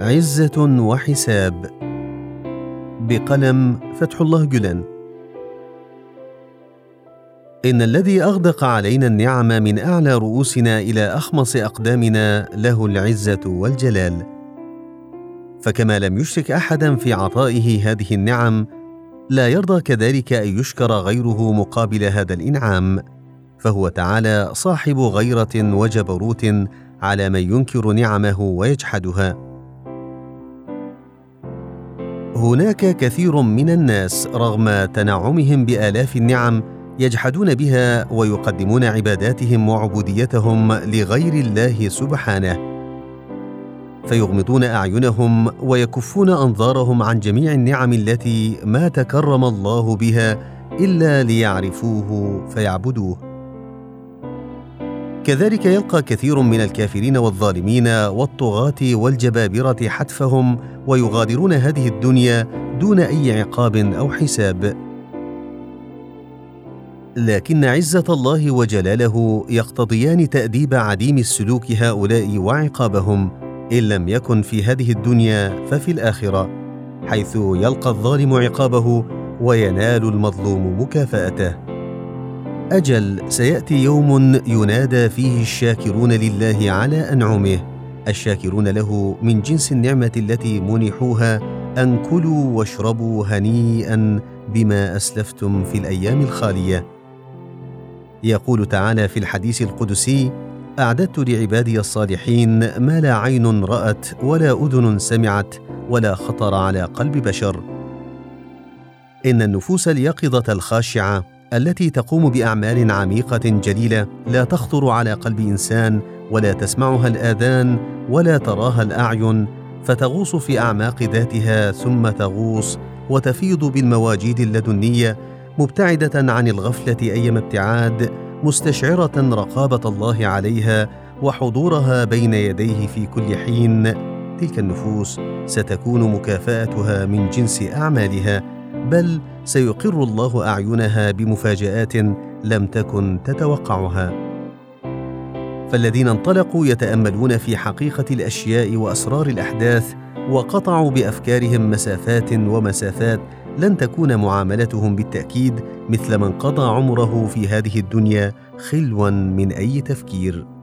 عزة وحساب. بقلم فتح الله جلان. إن الذي أغدق علينا النعم من أعلى رؤوسنا إلى أخمص أقدامنا له العزة والجلال. فكما لم يشرك أحدا في عطائه هذه النعم لا يرضى كذلك أن يشكر غيره مقابل هذا الإنعام. فهو تعالى صاحب غيرة وجبروت على من ينكر نعمه ويجحدها. هناك كثير من الناس رغم تنعمهم بآلاف النعم يجحدون بها ويقدمون عباداتهم وعبوديتهم لغير الله سبحانه. فيغمضون أعينهم ويكفون أنظارهم عن جميع النعم التي ما تكرم الله بها إلا ليعرفوه فيعبدوه. كذلك يلقى كثير من الكافرين والظالمين والطغاة والجبابرة حتفهم ويغادرون هذه الدنيا دون أي عقاب أو حساب. لكن عزة الله وجلاله يقتضيان تأديب عديم السلوك هؤلاء وعقابهم إن لم يكن في هذه الدنيا ففي الآخرة حيث يلقى الظالم عقابه وينال المظلوم مكافأته. أجل سيأتي يوم ينادى فيه الشاكرون لله على أنعمه. الشاكرون له من جنس النعمة التي منحوها أن كلوا واشربوا هنيئا بما أسلفتم في الأيام الخالية. يقول تعالى في الحديث القدسي أعددت لعبادي الصالحين ما لا عين رأت ولا أذن سمعت ولا خطر على قلب بشر. إن النفوس اليقظة الخاشعة التي تقوم بأعمال عميقة جليلة لا تخطر على قلب إنسان ولا تسمعها الآذان ولا تراها الأعين فتغوص في أعماق ذاتها ثم تغوص وتفيض بالمواجيد اللدنية مبتعدة عن الغفلة ايما ابتعاد مستشعرة رقابة الله عليها وحضورها بين يديه في كل حين. تلك النفوس ستكون مكافأتها من جنس أعمالها بل سيقر الله أعينها بمفاجآت لم تكن تتوقعها. فالذين انطلقوا يتأملون في حقيقة الأشياء وأسرار الأحداث وقطعوا بأفكارهم مسافات ومسافات لن تكون معاملتهم بالتأكيد مثل من قضى عمره في هذه الدنيا خلوا من أي تفكير.